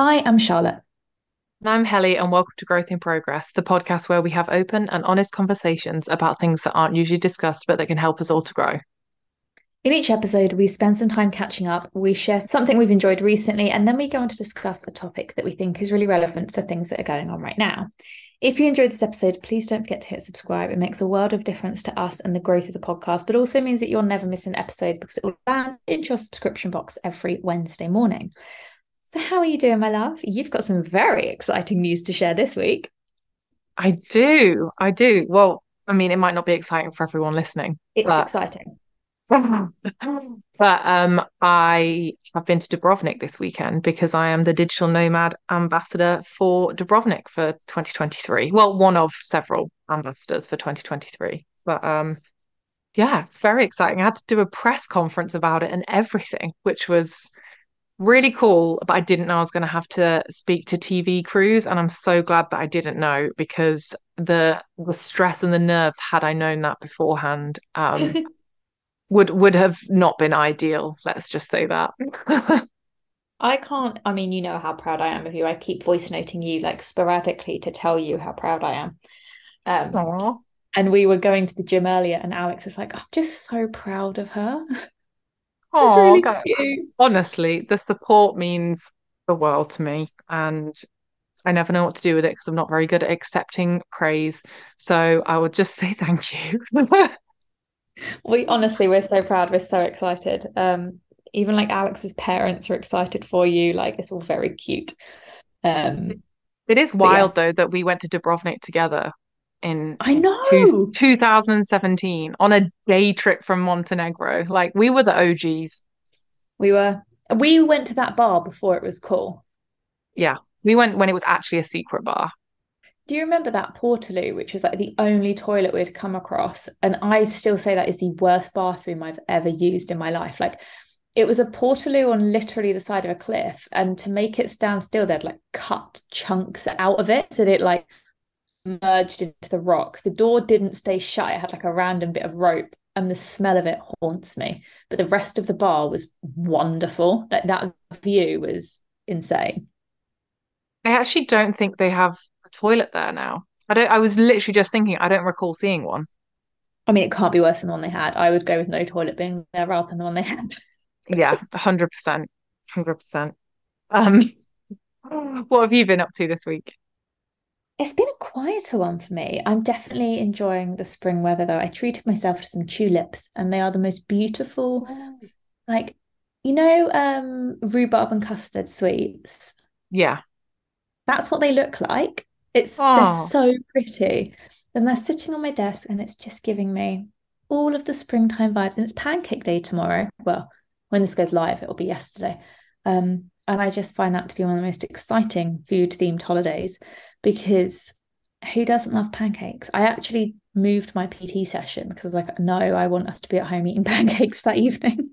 Hi, I'm Charlotte. And I'm Helly, and welcome to Growth in Progress, the podcast where we have open and honest conversations about things that aren't usually discussed but that can help us all to grow. In each episode, we spend some time catching up, we share something we've enjoyed recently, and then we go on to discuss a topic that we think is really relevant to the things that are going on right now. If you enjoyed this episode, please don't forget to hit subscribe. It makes a world of difference to us and the growth of the podcast, but also means that you'll never miss an episode because it will land into your subscription box every Wednesday morning. So, how are you doing, my love? You've got some very exciting news to share this week. I do. I do. Well, I mean, it might not be exciting for everyone listening. It's but... exciting. but um, I have been to Dubrovnik this weekend because I am the digital nomad ambassador for Dubrovnik for 2023. Well, one of several ambassadors for 2023. But um, yeah, very exciting. I had to do a press conference about it and everything, which was really cool, but I didn't know I was going to have to speak to TV crews, and I'm so glad that I didn't know because the the stress and the nerves, had I known that beforehand, um, would would have not been ideal. Let's just say that. I can't. I mean, you know how proud I am of you. I keep voice noting you like sporadically to tell you how proud I am. Um, Aww. and we were going to the gym earlier, and Alex is like, "I'm just so proud of her." Oh, really cute. honestly, the support means the world to me, and I never know what to do with it because I'm not very good at accepting praise. So I would just say thank you. we honestly, we're so proud. We're so excited. Um, even like Alex's parents are excited for you. Like it's all very cute. Um, it is wild yeah. though that we went to Dubrovnik together in I know two, 2017 on a day trip from Montenegro. Like we were the OGs. We were we went to that bar before it was cool. Yeah. We went when it was actually a secret bar. Do you remember that Portaloo, which was like the only toilet we'd come across? And I still say that is the worst bathroom I've ever used in my life. Like it was a Portaloo on literally the side of a cliff. And to make it stand still, they'd like cut chunks out of it so that it like merged into the rock. The door didn't stay shut. It had like a random bit of rope and the smell of it haunts me. But the rest of the bar was wonderful. Like that view was insane. I actually don't think they have a toilet there now. I don't I was literally just thinking I don't recall seeing one. I mean it can't be worse than the one they had. I would go with no toilet being there rather than the one they had. yeah, hundred percent. Hundred percent. Um what have you been up to this week? It's been a quieter one for me. I'm definitely enjoying the spring weather though. I treated myself to some tulips and they are the most beautiful, oh. like, you know, um, rhubarb and custard sweets. Yeah. That's what they look like. It's oh. they're so pretty. And they're sitting on my desk and it's just giving me all of the springtime vibes. And it's pancake day tomorrow. Well, when this goes live, it'll be yesterday. Um, and I just find that to be one of the most exciting food themed holidays because who doesn't love pancakes? I actually moved my PT session because I was like, no, I want us to be at home eating pancakes that evening.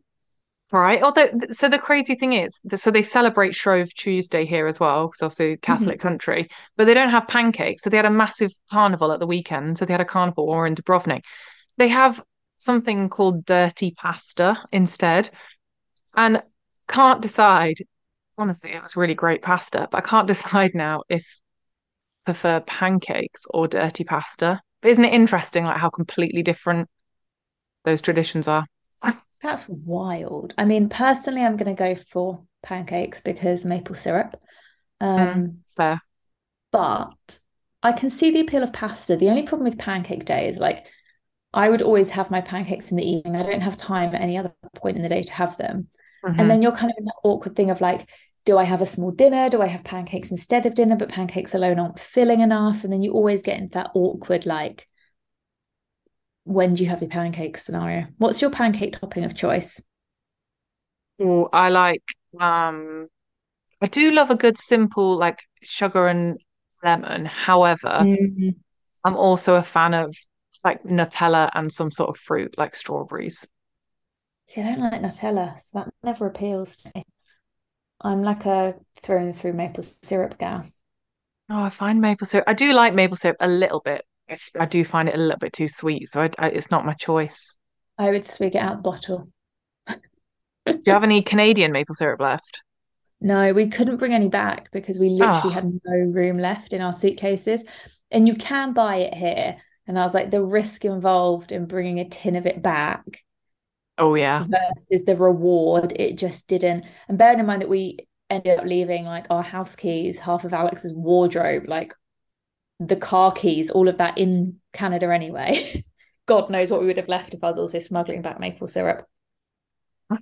Right. Although, so the crazy thing is, so they celebrate Shrove Tuesday here as well, because also Catholic mm-hmm. country, but they don't have pancakes. So they had a massive carnival at the weekend. So they had a carnival or in Dubrovnik. They have something called dirty pasta instead, and can't decide. Honestly, it was really great pasta, but I can't decide now if prefer pancakes or dirty pasta. But isn't it interesting, like how completely different those traditions are? That's wild. I mean, personally, I'm going to go for pancakes because maple syrup. Um, mm, fair. But I can see the appeal of pasta. The only problem with pancake day is like I would always have my pancakes in the evening. I don't have time at any other point in the day to have them. Mm-hmm. And then you're kind of in that awkward thing of like, do I have a small dinner? Do I have pancakes instead of dinner? But pancakes alone aren't filling enough. And then you always get into that awkward, like, when do you have your pancake scenario? What's your pancake topping of choice? Oh, I like um I do love a good simple like sugar and lemon. However, mm-hmm. I'm also a fan of like Nutella and some sort of fruit like strawberries. See, I don't like Nutella, so that never appeals to me. I'm like a through and through maple syrup gal. Oh, I find maple syrup. I do like maple syrup a little bit. If I do find it a little bit too sweet, so I, I, it's not my choice. I would swig it out the bottle. do you have any Canadian maple syrup left? No, we couldn't bring any back because we literally Oh. had no room left in our suitcases. And you can buy it here. And I was like, the risk involved in bringing a tin of it back Oh yeah. versus the reward, it just didn't. And bearing in mind that we ended up leaving like our house keys, half of Alex's wardrobe, like the car keys, all of that in Canada anyway. God knows what we would have left if I was also smuggling back maple syrup.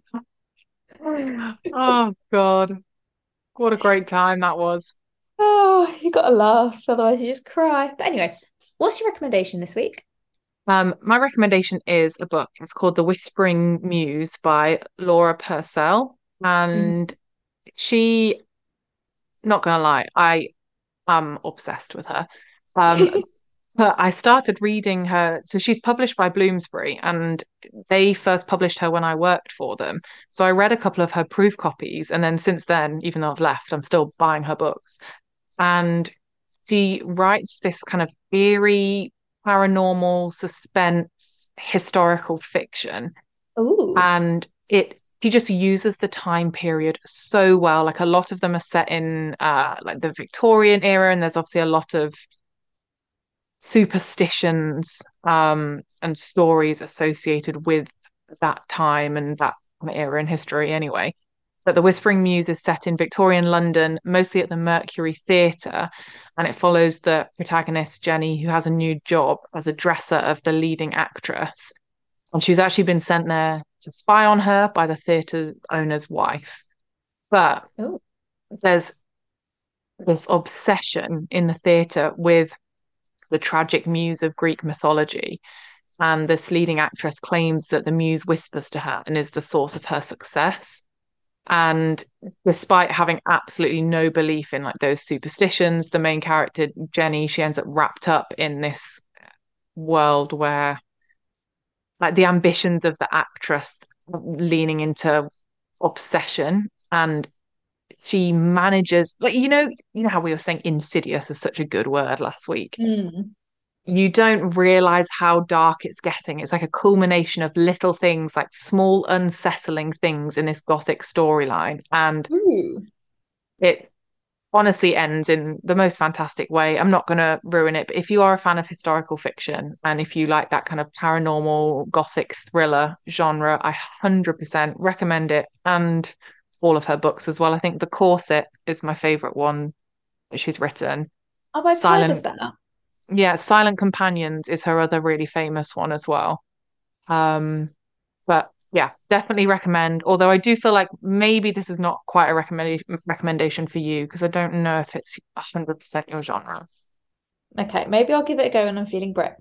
Oh God. What a great time that was. Oh, you gotta laugh, otherwise you just cry. But anyway, what's your recommendation this week? Um, my recommendation is a book. It's called The Whispering Muse by Laura Purcell. Mhm. And she, not gonna lie, I am obsessed with her. Um, but I started reading her. So she's published by Bloomsbury, and they first published her when I worked for them. So I read a couple of her proof copies, and then since then, even though I've left, I'm still buying her books. And she writes this kind of eerie, paranormal, suspense, historical fiction. Ooh. And it he just uses the time period so well. Like a lot of them are set in uh like the Victorian era, and there's obviously a lot of superstitions um and stories associated with that time and that era in history anyway. But The Whispering Muse is set in Victorian London, mostly at the Mercury Theatre, and it follows the protagonist, Jenny, who has a new job as a dresser of the leading actress. And she's actually been sent there to spy on her by the theatre owner's wife. But Oh. there's this obsession in the theatre with the tragic muse of Greek mythology. And this leading actress claims that the muse whispers to her and is the source of her success. And despite having absolutely no belief in like those superstitions, the main character, Jenny, she ends up wrapped up in this world where like the ambitions of the actress leaning into obsession and she manages like you know you know how we were saying insidious is such a good word last week Mm. You don't realize how dark it's getting. It's like a culmination of little things, like small, unsettling things in this gothic storyline. And Ooh. it honestly ends in the most fantastic way. I'm not going to ruin it, but if you are a fan of historical fiction and if you like that kind of paranormal, gothic thriller genre, I 100% recommend it. And all of her books as well. I think The Corset is my favorite one that she's written. Oh, I've heard of that. Yeah, Silent Companions is her other really famous one as well. Um, but yeah, definitely recommend. Although I do feel like maybe this is not quite a recommendation recommendation for you because I don't know if it's 100% your genre. Okay, maybe I'll give it a go when I'm feeling brave.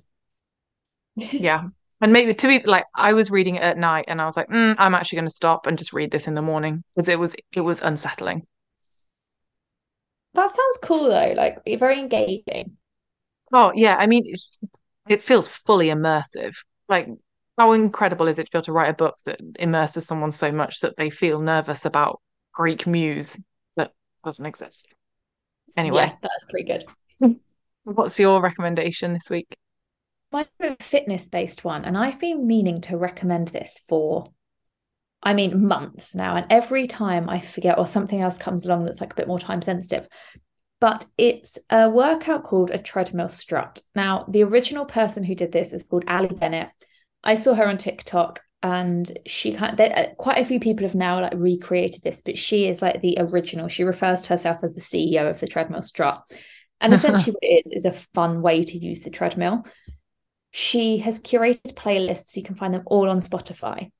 Yeah. And maybe to be like I was reading it at night and I was like, mm, I'm actually going to stop and just read this in the morning because it was it was unsettling. That sounds cool though, like very engaging. Oh yeah, I mean it, feels fully immersive. Like how incredible is it to be able to write a book that immerses someone so much that they feel nervous about Greek muse that doesn't exist. Anyway, Yeah, that's pretty good. what's your recommendation this week? My fitness-based one, and I've been meaning to recommend this for, I mean, months now. And every time I forget or something else comes along that's like a bit more time sensitive. But it's a workout called a treadmill strut. Now, the original person who did this is called Ali Bennett. I saw her on TikTok and she kind of, uh, quite a few people have now like recreated this, but she is like the original. She refers to herself as the CEO of the treadmill strut. And essentially what it is is a fun way to use the treadmill. She has curated playlists, you can find them all on Spotify.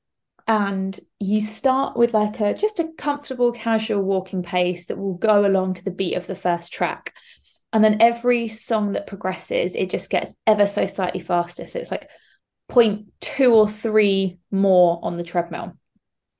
And you start with like a just a comfortable, casual walking pace that will go along to the beat of the first track. And then every song that progresses, it just gets ever so slightly faster. So it's like point two or three more on the treadmill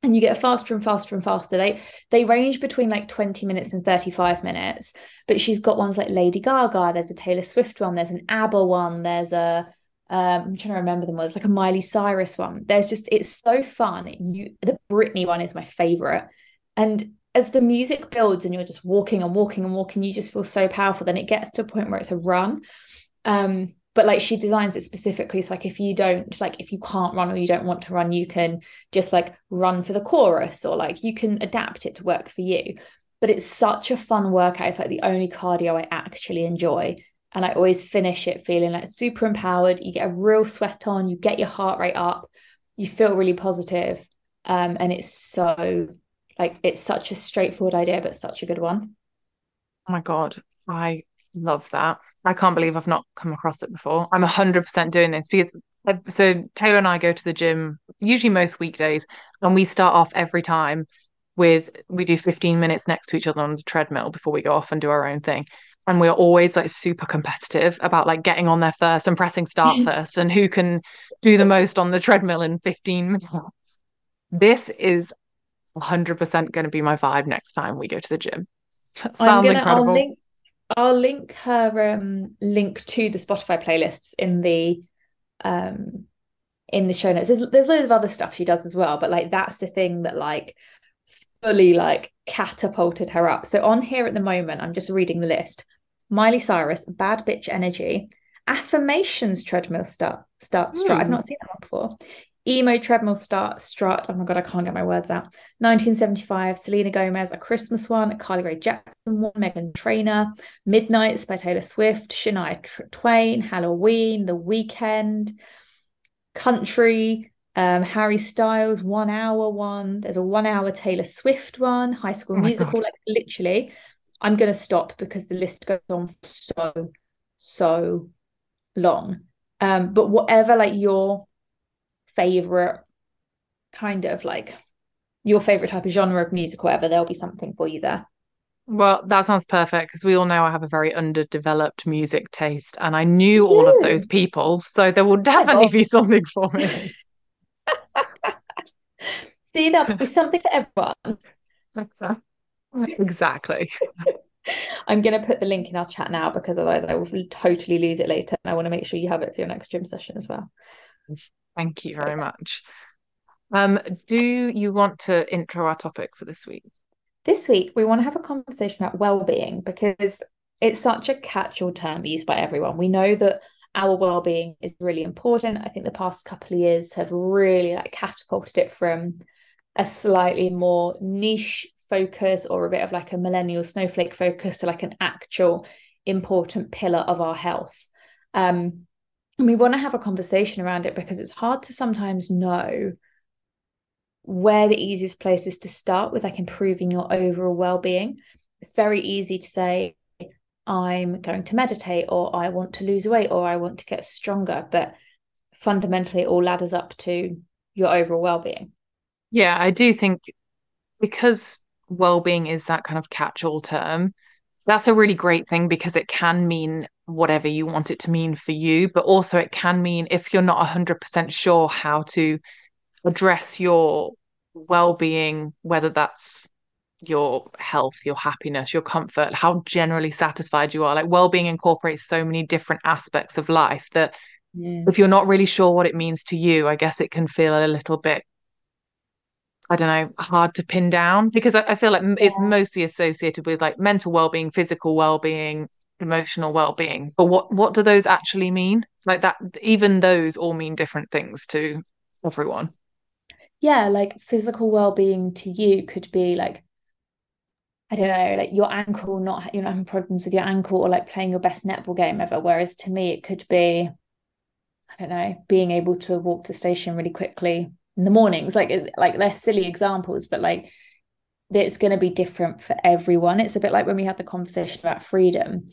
and you get faster and faster and faster they they range between like 20 minutes and 35 minutes but she's got ones like lady gaga there's a taylor swift one there's an abba one there's a um, i'm trying to remember them all. There's like a miley cyrus one. There's just it's so fun you the britney one is my favorite. And as the music builds and you're just walking and walking and walking you just feel so powerful. Then it gets to a point where it's a run. Um but like she designs it specifically. So like if you don't like if you can't run or you don't want to run you can just like run for the chorus or like you can adapt it to work for you. But it's such a fun workout. It's like the only cardio I actually enjoy. And I always finish it feeling like super empowered. You get a real sweat on, you get your heart rate up, you feel really positive. Um, and it's so like it's such a straightforward idea, but such a good one. Oh my God. I love that. I can't believe I've not come across it before. I'm 100% doing this because uh, so Taylor and I go to the gym usually most weekdays and we start off every time with we do 15 minutes next to each other on the treadmill before we go off and do our own thing and we're always like super competitive about like getting on there first and pressing start first and who can do the most on the treadmill in 15 minutes. This is 100% going to be my vibe next time we go to the gym. Sounds I'm gonna, incredible. I'll link, I'll link her um link to the Spotify playlists in the um in the show notes. There's, there's loads of other stuff she does as well but like that's the thing that like fully like catapulted her up. So on here at the moment, I'm just reading the list. Miley Cyrus, Bad Bitch Energy, Affirmations Treadmill Start Start Strut. I've hmm. not seen that one before. Emo Treadmill Start Strut. Oh my god, I can't get my words out. 1975, Selena Gomez, A Christmas One, Carly Rae Jepsen one, Meghan Trainor, Midnights by Taylor Swift, Shania Twain, Halloween, The Weeknd, Country, um, Harry Styles, one hour one. There's a one hour Taylor Swift one, High School oh Musical. Like literally, I'm going to stop because the list goes on so, so long. Um, but whatever like your favorite kind of like your favorite type of genre of music, whatever, there'll be something for you there. Well, that sounds perfect because we all know I have a very underdeveloped music taste and I knew all of those people. So there will definitely be something for me. See, that be something for everyone. Exactly. I'm going to put the link in our chat now because otherwise I will totally lose it later. And I want to make sure you have it for your next gym session as well. Thank you very much. Um, do you want to intro our topic for this week? This week, we want to have a conversation about well-being because it's such a catch-all term used by everyone. We know that our well-being is really important. I think the past couple of years have really like catapulted it from a slightly more niche focus or a bit of like a millennial snowflake focus to like an actual important pillar of our health. Um, and we want to have a conversation around it because it's hard to sometimes know where the easiest place is to start with like improving your overall well-being. It's very easy to say, I'm going to meditate or I want to lose weight or I want to get stronger. But fundamentally, it all ladders up to your overall well being. Yeah, I do think because well being is that kind of catch all term, that's a really great thing because it can mean whatever you want it to mean for you. But also, it can mean if you're not 100% sure how to address your well being, whether that's your health, your happiness, your comfort, how generally satisfied you are. Like well-being incorporates so many different aspects of life that yeah. if you're not really sure what it means to you, I guess it can feel a little bit I don't know, hard to pin down because I, I feel like yeah. it's mostly associated with like mental well-being, physical well-being, emotional well-being. But what what do those actually mean? Like that even those all mean different things to everyone. Yeah, like physical well-being to you could be like I don't know, like your ankle not you know having problems with your ankle or like playing your best netball game ever. Whereas to me, it could be, I don't know, being able to walk to the station really quickly in the mornings. Like like they're silly examples, but like it's going to be different for everyone. It's a bit like when we had the conversation about freedom.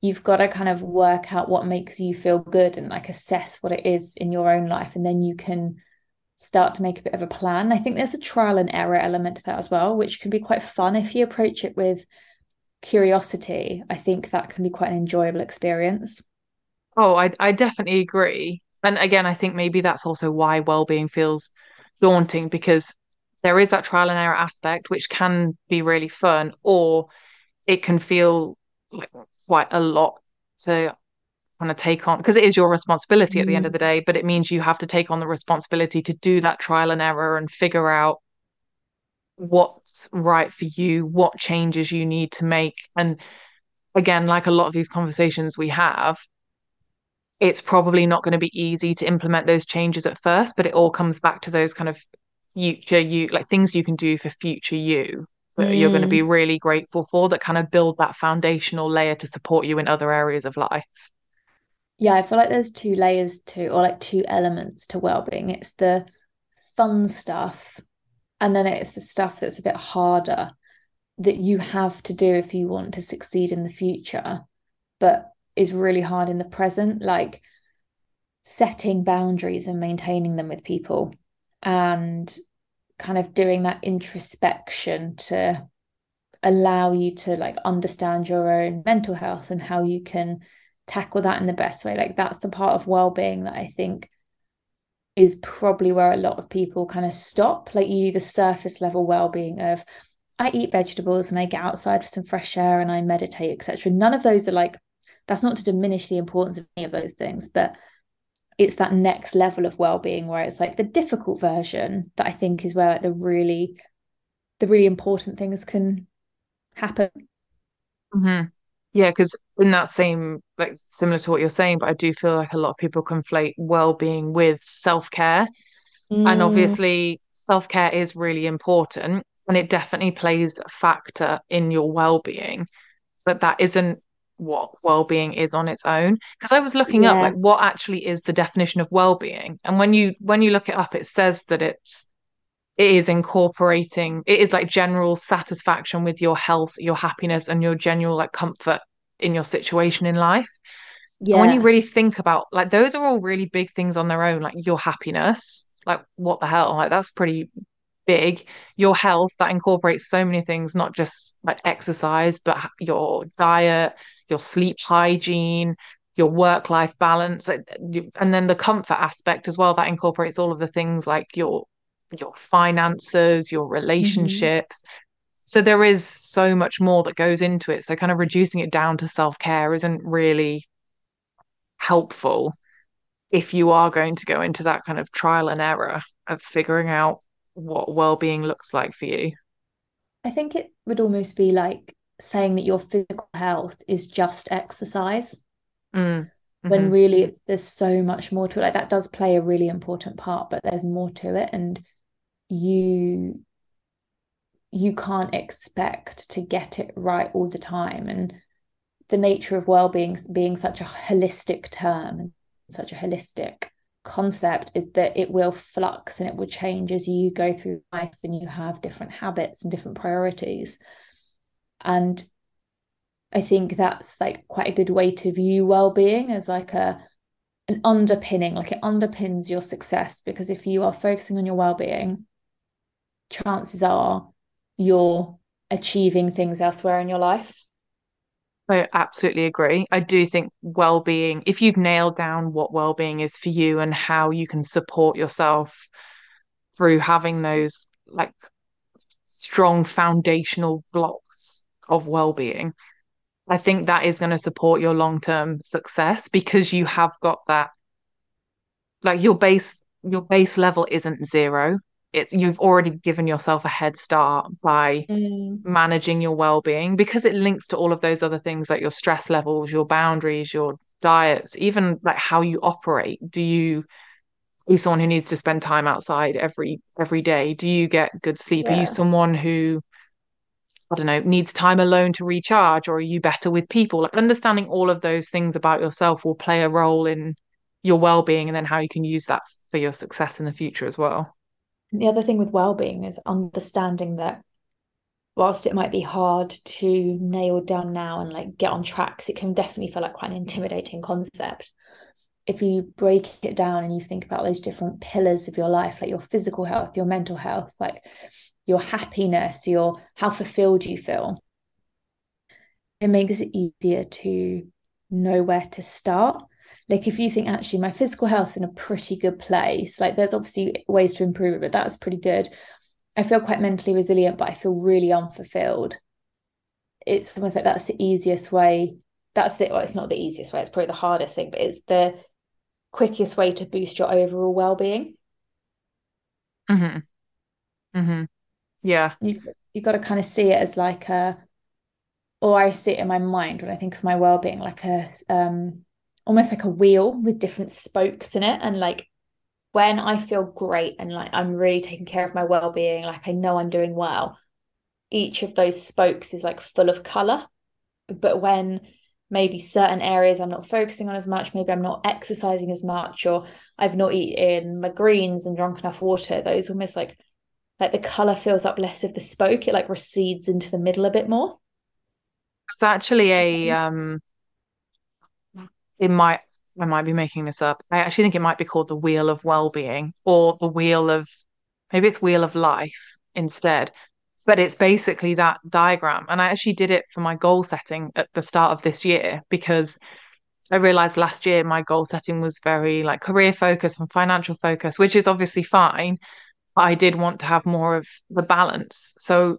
You've got to kind of work out what makes you feel good and like assess what it is in your own life, and then you can start to make a bit of a plan. I think there's a trial and error element to that as well, which can be quite fun if you approach it with curiosity. I think that can be quite an enjoyable experience. Oh, I I definitely agree. And again, I think maybe that's also why well-being feels daunting because there is that trial and error aspect which can be really fun or it can feel like quite a lot to kind of take on because it is your responsibility at the end of mm. the day but it means you have to take on the responsibility to do that trial and error and figure out what's right for you what changes you need to make and again like a lot of these conversations we have it's probably not going to be easy to implement those changes at first but it all comes back to those kind of future you like things you can do for future you that mm. you're going to be really grateful for that kind of build that foundational layer to support you in other areas of life yeah i feel like there's two layers to or like two elements to well-being. It's the fun stuff and then it's the stuff that's a bit harder that you have to do if you want to succeed in the future but is really hard in the present like setting boundaries and maintaining them with people and kind of doing that introspection to allow you to like understand your own mental health and how you can tackle that in the best way like that's the part of well-being that i think is probably where a lot of people kind of stop like you the surface level well-being of i eat vegetables and i get outside for some fresh air and i meditate etc none of those are like that's not to diminish the importance of any of those things but it's that next level of well-being where it's like the difficult version that I think is where like the really the really important things can happen. Mm-hmm. Yeah, because in that same like similar to what you're saying, but I do feel like a lot of people conflate well-being with self-care. Mm. And obviously self-care is really important and it definitely plays a factor in your well-being. But that isn't what well-being is on its own because i was looking yeah. up like what actually is the definition of well-being and when you when you look it up it says that it's it is incorporating it is like general satisfaction with your health your happiness and your general like comfort in your situation in life. Yeah and when you really think about like those are all really big things on their own like your happiness like what the hell? Like that's pretty big. Your health that incorporates so many things not just like exercise but your diet your sleep hygiene, your work life balance, and then the comfort aspect as well. That incorporates all of the things like your your finances, your relationships. Mm-hmm. So there is so much more that goes into it. So kind of reducing it down to self care isn't really helpful if you are going to go into that kind of trial and error of figuring out what well-being looks like for you. I think it would almost be like saying that your physical health is just exercise mm. mm-hmm. when really it's there's so much more to it like that does play a really important part but there's more to it and you you can't expect to get it right all the time. And the nature of well-being being such a holistic term and such a holistic concept is that it will flux and it will change as you go through life and you have different habits and different priorities. And i think that's like quite a good way to view well-being as like a an underpinning like it underpins your success because if you are focusing on your well-being chances are you're achieving things elsewhere in your life I absolutely agree. I do think well-being, if you've nailed down what well-being is for you and how you can support yourself through having those like strong foundational blocks of well-being i think that is going to support your long-term success because you have got that like your base your base level isn't zero it's you've already given yourself a head start by mm. managing your well-being because it links to all of those other things like your stress levels your boundaries your diets even like how you operate do you are you someone who needs to spend time outside every every day do you get good sleep yeah. are you someone who I don't know, needs time alone to recharge, or are you better with people? Like understanding all of those things about yourself will play a role in your well-being and then how you can use that for your success in the future as well. The other thing with well-being is understanding that whilst it might be hard to nail down now and like get on tracks, it can definitely feel like quite an intimidating concept. If you break it down and you think about those different pillars of your life, like your physical health, your mental health, like your happiness, your how fulfilled you feel, it makes it easier to know where to start. Like if you think actually my physical health's in a pretty good place, like there's obviously ways to improve it, but that's pretty good. I feel quite mentally resilient, but I feel really unfulfilled. It's almost like that's the easiest way. That's the well, it's not the easiest way, it's probably the hardest thing, but it's the quickest way to boost your overall well-being. Mm-hmm. Mm-hmm. Yeah. You you got to kind of see it as like a or I see it in my mind when I think of my well-being like a um almost like a wheel with different spokes in it and like when I feel great and like I'm really taking care of my well-being like I know I'm doing well each of those spokes is like full of color. But when maybe certain areas I'm not focusing on as much, maybe I'm not exercising as much, or I've not eaten my greens and drunk enough water, those almost like like the color fills up less of the spoke, it like recedes into the middle a bit more. It's actually a um it might I might be making this up. I actually think it might be called the wheel of well-being or the wheel of maybe it's wheel of life instead. But it's basically that diagram. And I actually did it for my goal setting at the start of this year because I realized last year my goal setting was very like career focus and financial focus, which is obviously fine. But I did want to have more of the balance. So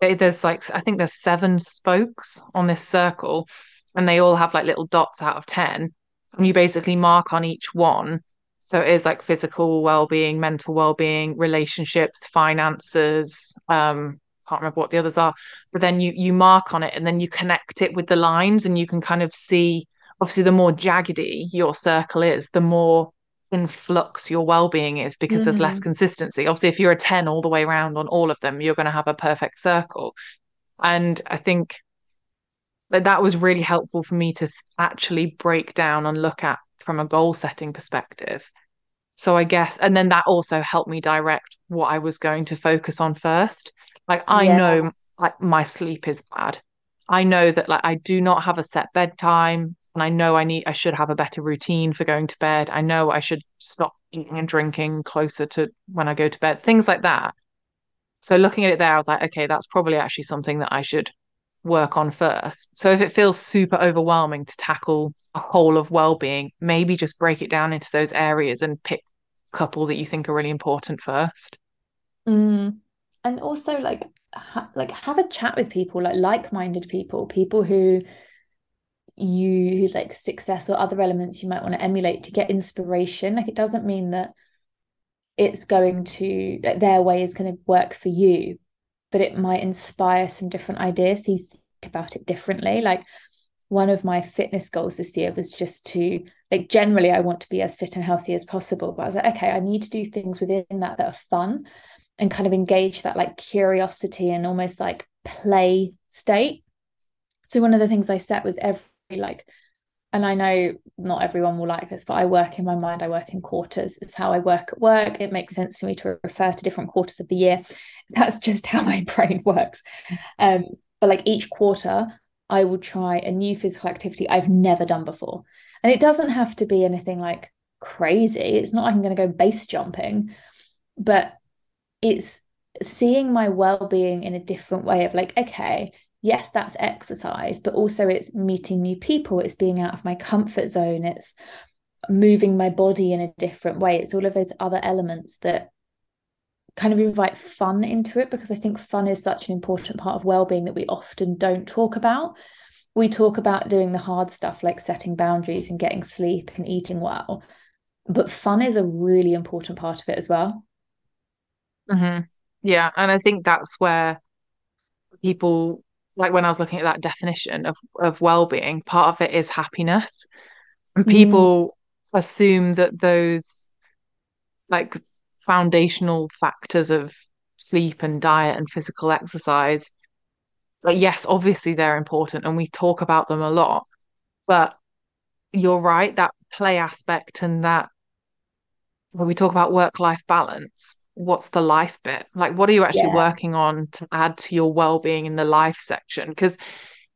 there's like, I think there's seven spokes on this circle, and they all have like little dots out of 10. And you basically mark on each one so it is like physical well-being, mental well-being, relationships, finances. Um, can't remember what the others are, but then you you mark on it and then you connect it with the lines and you can kind of see. Obviously, the more jaggedy your circle is, the more in flux your well-being is because mm-hmm. there's less mm-hmm. consistency. Obviously, if you're a 10 all the way around on all of them, you're going to have a perfect circle. And I think that that was really helpful for me to actually break down and look at from a goal setting perspective. So I guess, and then that also helped me direct what I was going to focus on first. Like I yeah. know like my sleep is bad. I know that like I do not have a set bedtime and I know I need I should have a better routine for going to bed. I know I should stop eating and drinking closer to when I go to bed. Things like that. So looking at it there, I was like, okay, that's probably actually something that I should work on first. So if it feels super overwhelming to tackle a whole of well-being maybe just break it down into those areas and pick a couple that you think are really important first mm. and also like ha- like have a chat with people like like-minded people people who you who like success or other elements you might want to emulate to get inspiration like it doesn't mean that it's going to their way is going to work for you but it might inspire some different ideas so you think about it differently. Like one of my fitness goals this year was just to like generally I want to be as fit and healthy as possible but I was like okay I need to do things within that that are fun and kind of engage that like curiosity and almost like play state. So one of the things I set was every like and I know not everyone will like this but I work in my mind I work in quarters it's how I work at work it makes sense to me to refer to different quarters of the year that's just how my brain works um but like each quarter I will try a new physical activity I've never done before. And it doesn't have to be anything like crazy. It's not like I'm going to go base jumping, but it's seeing my well-being in a different way of like, okay, yes, that's exercise, but also it's meeting new people, it's being out of my comfort zone, it's moving my body in a different way. It's all of those other elements that kind of invite fun into it because I think fun is such an important part of well-being that we often don't talk about. We talk about doing the hard stuff like setting boundaries and getting sleep and eating well, but fun is a really important part of it as well. Mm-hmm. Yeah, and I think that's where people like when I was looking at that definition of of well-being, part of it is happiness. And mm. people mm. assume that those like foundational factors of sleep and diet and physical exercise like yes obviously they're important and we talk about them a lot but you're right that play aspect and that when we talk about work life balance what's the life bit like what are you actually yeah. working on to add to your well-being in the life section because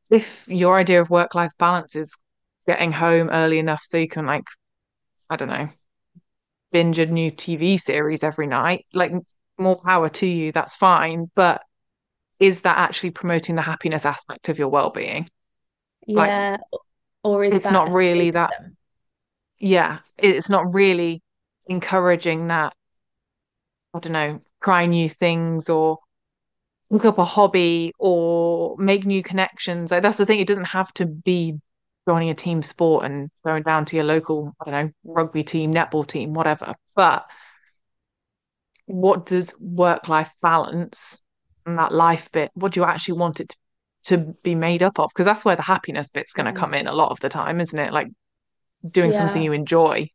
if your idea of work life balance is getting home early enough so you can like i don't know binge a new TV series every night, like more power to you, that's fine. But is that actually promoting the happiness aspect of your well-being? Yeah. Like, or is it's not really that yeah, it's not really encouraging that I don't know, try new things or look up a hobby or make new connections. Like that's the thing, it doesn't have to be joining a team sport and going down to your local, I don't know, rugby team, netball team, whatever. But what does work life balance and that life bit, what do you actually want it to, to be made up of? Because that's where the happiness bit's going to mm. come in a lot of the time, isn't it? Like doing yeah. something you enjoy.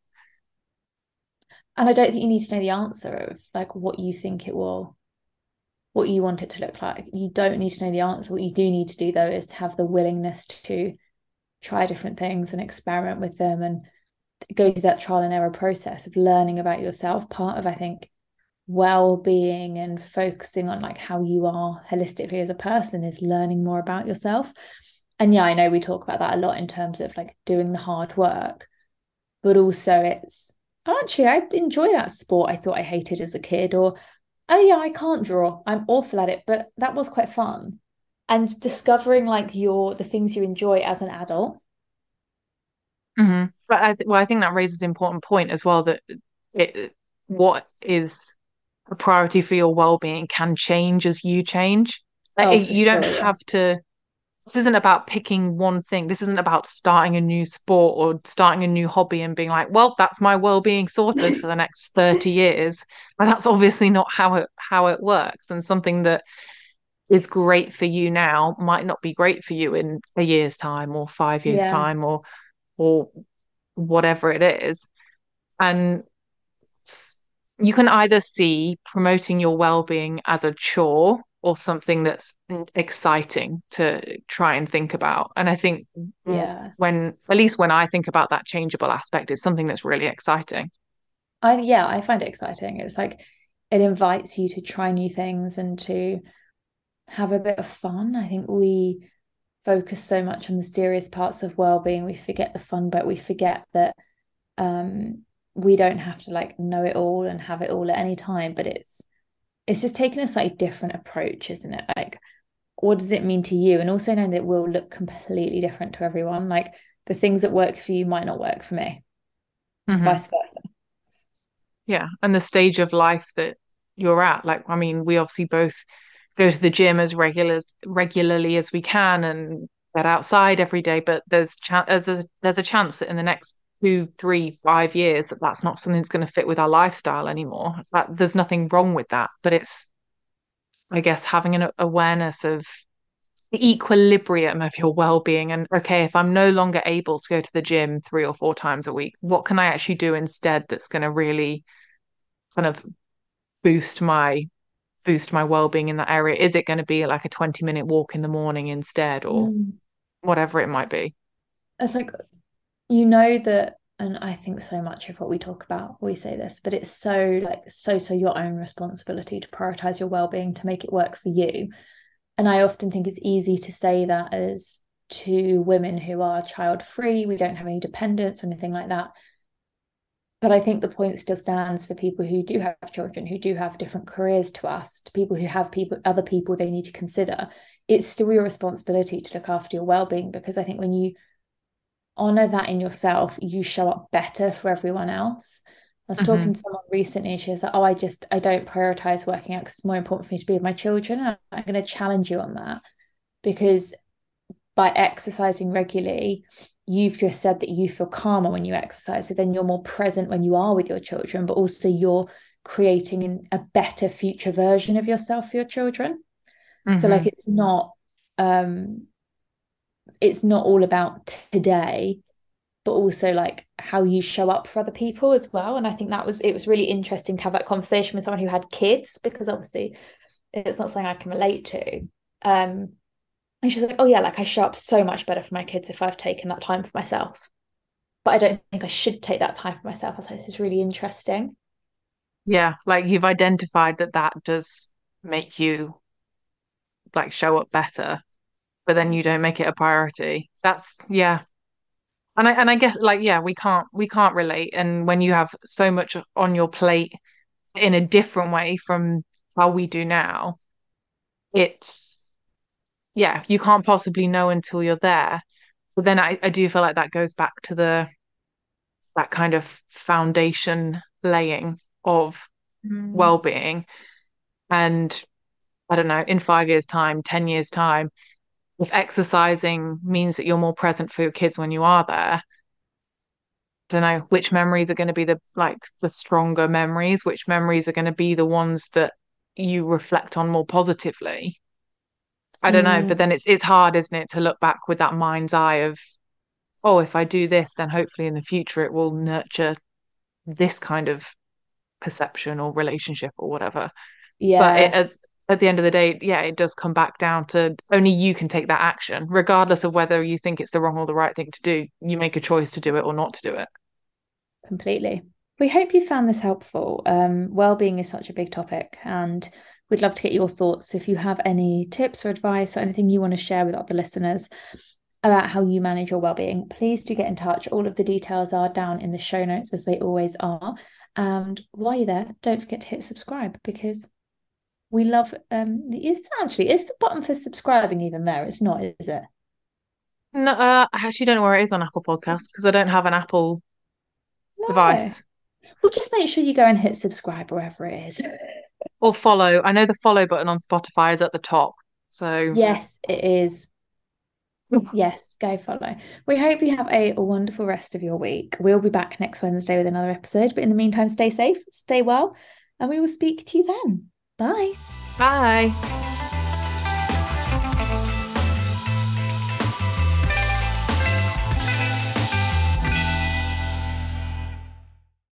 And I don't think you need to know the answer of like what you think it will what you want it to look like. You don't need to know the answer. What you do need to do though is have the willingness to try different things and experiment with them and go through that trial and error process of learning about yourself. Part of I think well-being and focusing on like how you are holistically as a person is learning more about yourself and yeah i know we talk about that a lot in terms of like doing the hard work but also it's actually i enjoy that sport i thought i hated as a kid or oh yeah i can't draw i'm awful at it but that was quite fun and discovering like your the things you enjoy as an adult mm-hmm. but I th- well i think that raises an important point as well that it what is a priority for your well-being can change as you change. Like, oh, you don't sure, have yeah. to this isn't about picking one thing. This isn't about starting a new sport or starting a new hobby and being like, well, that's my well-being sorted for the next 30 years. And that's obviously not how it how it works. And something that is great for you now might not be great for you in a year's time or five years yeah. time or or whatever it is. And you can either see promoting your well-being as a chore or something that's exciting to try and think about. And i think yeah. when at least when i think about that changeable aspect it's something that's really exciting. I yeah i find it exciting. It's like it invites you to try new things and to have a bit of fun. I think we focus so much on the serious parts of well-being. We forget the fun but we forget that um we don't have to like know it all and have it all at any time but it's it's just taking a slightly different approach isn't it? Like what does it mean to you? And also knowing that it will look completely different to everyone. Like the things that work for you might not work for me. Mm-hmm. vice versa. Yeah and the stage of life that you're at. Like i mean we obviously both go to the gym as regular regularly as we can and get outside every day but there's ch- there's a, there's a chance that in the next two, three, five years that that's not something that's going to fit with our lifestyle anymore. That there's nothing wrong with that, but it's, I guess, having an awareness of the equilibrium of your well-being and okay if i'm no longer able to go to the gym three or four times a week what can i actually do instead that's going to really kind of boost my boost my well-being in that area is it going to be like a 20 minute walk in the morning instead or mm. whatever it might be it's like you know that and I think so much of what we talk about, we say this, but it's so like so so your own responsibility to prioritize your well-being to make it work for you. And I often think it's easy to say that as to women who are child free, we don't have any dependents or anything like that. But I think the point still stands for people who do have children, who do have different careers to us, to people who have people other people they need to consider. It's still your responsibility to look after your well-being because I think when you honor that in yourself, you show up better for everyone else. I was mm-hmm. talking to someone recently, she was like, Oh, I just I don't prioritize working out because it's more important for me to be with my children. And I'm going to challenge you on that because by exercising regularly, you've just said that you feel calmer when you exercise. So then you're more present when you are with your children, but also you're creating a better future version of yourself for your children. Mm-hmm. So like mm-hmm. it's not um it's not all about today but also like how you show up for other people as well. And i think that was it was really interesting to have that conversation with someone who had kids because obviously it's not something i can relate to. Um and she's like oh yeah like i show up so much better for my kids if i've taken that time for myself. But i don't think i should take that time for myself. I was like this is really interesting. Yeah like you've identified that that does make you like show up better but then you don't make it a priority. That's yeah. And I and I guess like yeah, we can't we can't relate. And when you have so much on your plate in a different way from how we do now, it's yeah, you can't possibly know until you're there. But then I, I do feel like that goes back to the that kind of foundation laying of mm. well-being. And I don't know, in five years' time, 10 years' time, if exercising means that you're more present for your kids when you are there, I don't know which memories are going to be the like the stronger memories, which memories are going to be the ones that you reflect on more positively. I don't mm. know, but then it's it's hard, isn't it, to look back with that mind's eye of, oh, if I do this, then hopefully in the future it will nurture this kind of perception or relationship or whatever. Yeah. But it, at the end of the day, yeah, it does come back down to only you can take that action, regardless of whether you think it's the wrong or the right thing to do. You make a choice to do it or not to do it. Completely. We hope you found this helpful. Um, well-being is such a big topic, and we'd love to get your thoughts. So if you have any tips or advice or anything you want to share with other listeners about how you manage your well-being, please do get in touch. All of the details are down in the show notes as they always are. And while you're there, don't forget to hit subscribe because we love um is actually is the button for subscribing even there? It's not, is it? No, uh, I actually don't know where it is on Apple Podcasts because I don't have an Apple no. device. Well, just make sure you go and hit subscribe wherever it is. Or follow. I know the follow button on Spotify is at the top. So yes, it is. yes, go follow. We hope you have a wonderful rest of your week. We'll be back next Wednesday with another episode. But in the meantime, stay safe, stay well, and we will speak to you then. Bye. Bye.